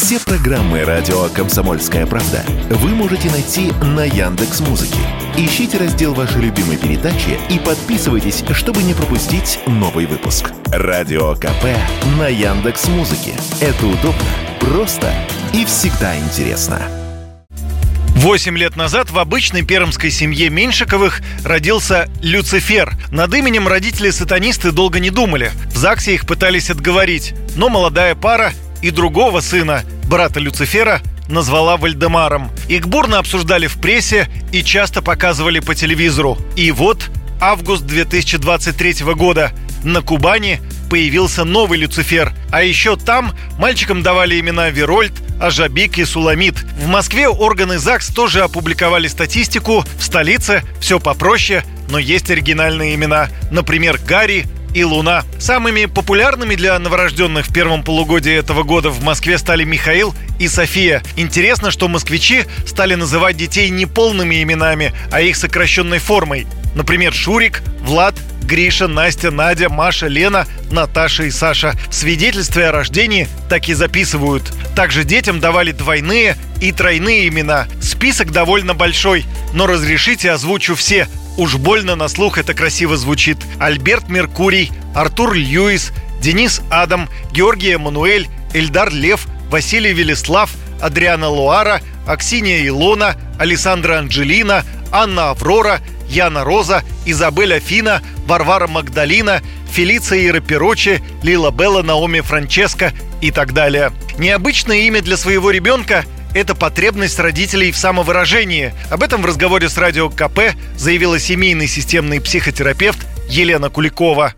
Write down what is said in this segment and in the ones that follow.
Все программы радио Комсомольская правда вы можете найти на Яндекс Музыке. Ищите раздел вашей любимой передачи и подписывайтесь, чтобы не пропустить новый выпуск. Радио КП на Яндекс Музыке. Это удобно, просто и всегда интересно. Восемь лет назад в обычной пермской семье Меньшиковых родился Люцифер. Над именем родители-сатанисты долго не думали. В ЗАГСе их пытались отговорить. Но молодая пара и другого сына, брата Люцифера, назвала Вальдемаром. Их бурно обсуждали в прессе и часто показывали по телевизору. И вот август 2023 года. На Кубани появился новый Люцифер. А еще там мальчикам давали имена Верольд, Ажабик и Суламит. В Москве органы ЗАГС тоже опубликовали статистику. В столице все попроще, но есть оригинальные имена. Например, Гарри, и Луна. Самыми популярными для новорожденных в первом полугодии этого года в Москве стали Михаил и София. Интересно, что москвичи стали называть детей не полными именами, а их сокращенной формой. Например, Шурик, Влад, Гриша, Настя, Надя, Маша, Лена, Наташа и Саша. Свидетельстве о рождении так и записывают. Также детям давали двойные и тройные имена. Список довольно большой, но разрешите озвучу все. Уж больно на слух это красиво звучит. Альберт Меркурий, Артур Льюис, Денис Адам, Георгий Эммануэль, Эльдар Лев, Василий Велислав, Адриана Луара, Аксинья Илона, Александра Анджелина, Анна Аврора, Яна Роза, Изабель Афина, Варвара Магдалина, Фелиция Ира Перочи, Лила Белла, Наоми Франческо и так далее. Необычное имя для своего ребенка – это потребность родителей в самовыражении. Об этом в разговоре с радио КП заявила семейный системный психотерапевт Елена Куликова.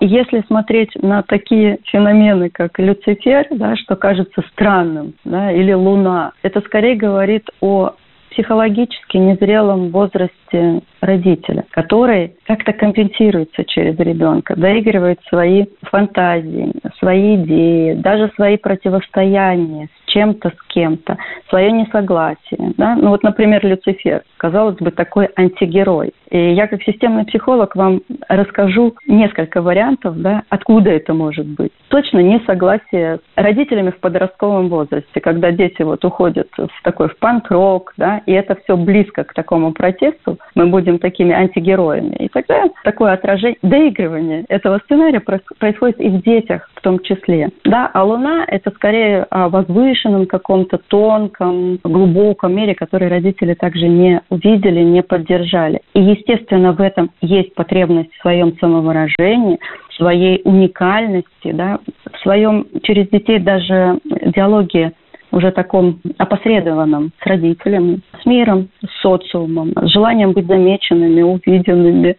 Если смотреть на такие феномены, как Люцифер, да, что кажется странным, да, или Луна, это скорее говорит о психологически незрелом возрасте родителя, который как-то компенсируется через ребенка, доигрывает свои фантазии, свои идеи, даже свои противостояния с чем-то, с кем-то, свое несогласие. Да? Ну вот, например, Люцифер, казалось бы, такой антигерой. И я как системный психолог вам расскажу несколько вариантов, да, откуда это может быть. Точно несогласие с родителями в подростковом возрасте, когда дети вот уходят в такой в панк-рок, да, и это все близко к такому протесту, мы будем такими антигероями. И тогда такое отражение, доигрывание этого сценария происходит и в детях в том числе. Да, а Луна – это скорее о возвышенном каком-то тонком, глубоком мире, который родители также не увидели, не поддержали. И, естественно, в этом есть потребность в своем самовыражении, в своей уникальности, да, в своем через детей даже диалоге уже таком опосредованном с родителями, с миром, с социумом, с желанием быть замеченными, увиденными.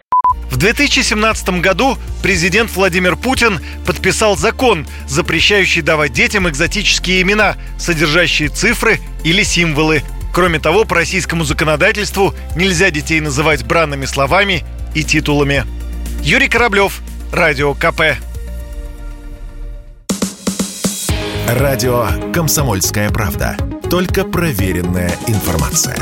В 2017 году президент Владимир Путин подписал закон, запрещающий давать детям экзотические имена, содержащие цифры или символы. Кроме того, по российскому законодательству нельзя детей называть бранными словами и титулами. Юрий Кораблев, Радио КП. Радио «Комсомольская правда». Только проверенная информация.